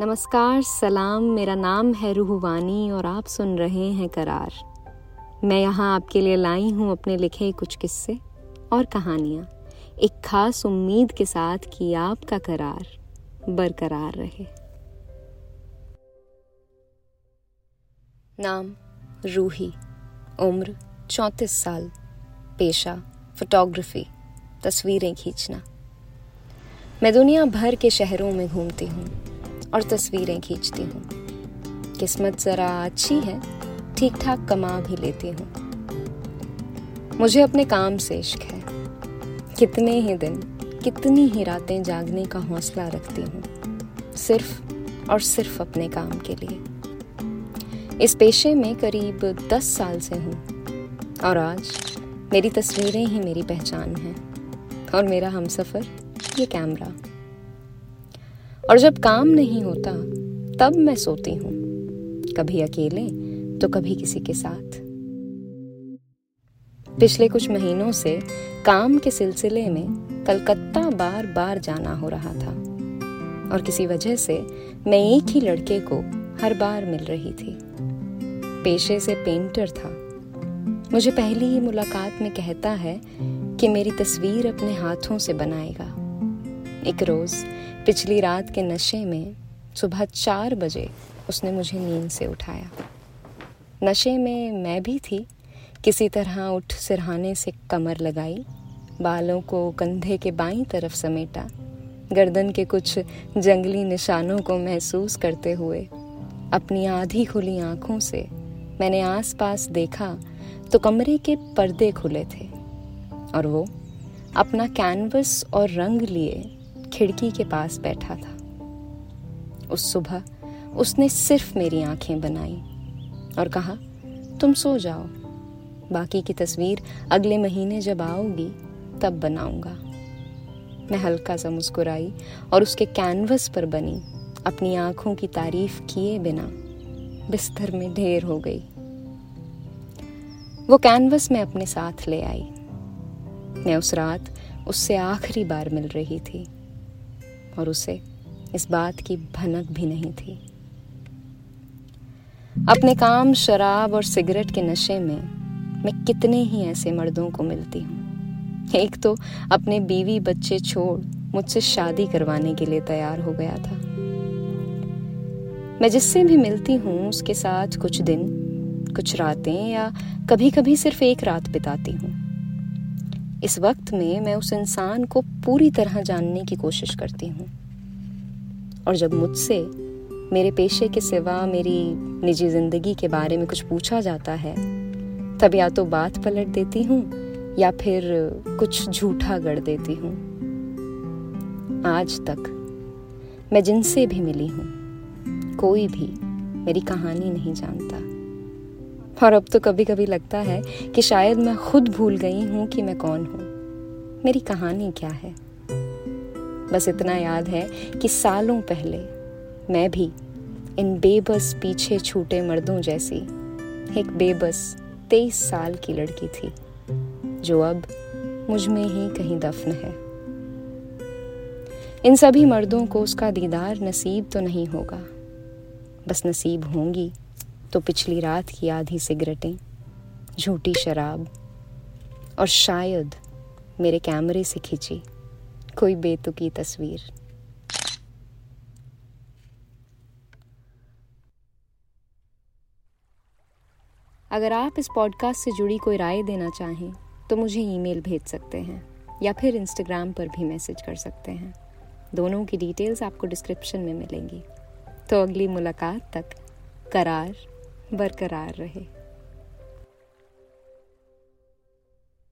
नमस्कार, सलाम। मेरा नाम है रूहवानी और आप सुन रहे हैं करार। मैं यहाँ आपके लिए लाई हूँ अपने लिखे कुछ किस्से और कहानियाँ। एक खास उम्मीद के साथ कि आपका करार बरकरार रहे। नाम, रूही। उम्र, चौंतीस साल। पेशा, फोटोग्राफी। तस्वीरें खींचना। मैं दुनिया भर के शहरों में घूमती हूँ। और तस्वीरें खींचती हूँ। किस्मत ज़रा अच्छी है ठीक ठाक कमा भी लेती हूँ। मुझे अपने काम से इश्क है। कितने ही दिन, कितनी ही रातें जागने का हौसला रखती हूँ, सिर्फ़ और सिर्फ़ अपने काम के लिए। इस पेशे में करीब दस साल से हूँ, और आज मेरी तस्वीरें ही मेरी पहचान है, और मेरा हमसफ़र ये कैमरा। और जब काम नहीं होता, तब मैं सोती हूँ। कभी अकेले तो कभी किसी के साथ। पिछले कुछ महीनों से काम के सिलसिले में कलकत्ता बार बार जाना हो रहा था और किसी वजह से मैं एक ही लड़के को हर बार मिल रही थी। पेशे से पेंटर था। मुझे पहली ही मुलाकात में कहता है कि मेरी तस्वीर अपने हाथों से बनाएगा। एक रोज पिछली रात के नशे में सुबह चार बजे उसने मुझे नींद से उठाया। नशे में मैं भी थी, किसी तरह उठ सिरहाने से कमर लगाई, बालों को कंधे के बाईं तरफ़ समेटा, गर्दन के कुछ जंगली निशानों को महसूस करते हुए अपनी आधी खुली आँखों से मैंने आसपास देखा तो कमरे के पर्दे खुले थे और वो अपना कैनवस और रंग लिए खिड़की के पास बैठा था। उस सुबह उसने सिर्फ़ मेरी आँखें बनाई और कहा, तुम सो जाओ। बाकी की तस्वीर अगले महीने जब आओगी, तब बनाऊँगा। मैं हल्का सा मुस्कुराई और उसके कैनवस पर बनी, अपनी आँखों की तारीफ़ किए बिना बिस्तर में ढेर हो गई। वो कैनवस में अपने साथ ले आई। मैं उस रात उससे आखिरी बार मिल रही थी। और उसे इस बात की भनक भी नहीं थी। अपने काम, शराब और सिगरेट के नशे में मैं कितने ही ऐसे मर्दों को मिलती हूँ। एक तो अपने बीवी बच्चे छोड़ मुझसे शादी करवाने के लिए तैयार हो गया था। मैं जिससे भी मिलती हूँ, उसके साथ कुछ दिन, कुछ रातें या कभी कभी सिर्फ़ एक रात बिताती हूँ। इस वक्त में मैं उस इंसान को पूरी तरह जानने की कोशिश करती हूँ। और जब मुझसे मेरे पेशे के सिवा मेरी निजी ज़िंदगी के बारे में कुछ पूछा जाता है, तब या तो बात पलट देती हूँ या फिर कुछ झूठा गढ़ देती हूँ। आज तक मैं जिनसे भी मिली हूँ, कोई भी मेरी कहानी नहीं जानता। और अब तो कभी कभी लगता है कि शायद मैं खुद भूल गई हूँ कि मैं कौन हूँ। मेरी कहानी क्या है? बस इतना याद है कि सालों पहले मैं भी इन बेबस पीछे छूटे मर्दों जैसी एक बेबस तेईस साल की लड़की थी, जो अब मुझमें ही कहीं दफन है। इन सभी मर्दों को उसका दीदार नसीब तो नहीं होगा, बस नसीब होंगी तो पिछली रात की आधी सिगरेटें, झूठी शराब और शायद मेरे कैमरे से खींची कोई बेतुकी तस्वीर। अगर आप इस पॉडकास्ट से जुड़ी कोई राय देना चाहें तो मुझे ईमेल भेज सकते हैं या फिर इंस्टाग्राम पर भी मैसेज कर सकते हैं। दोनों की डिटेल्स आपको डिस्क्रिप्शन में मिलेंगी। तो अगली मुलाकात तक, करार। बरकरार रहे।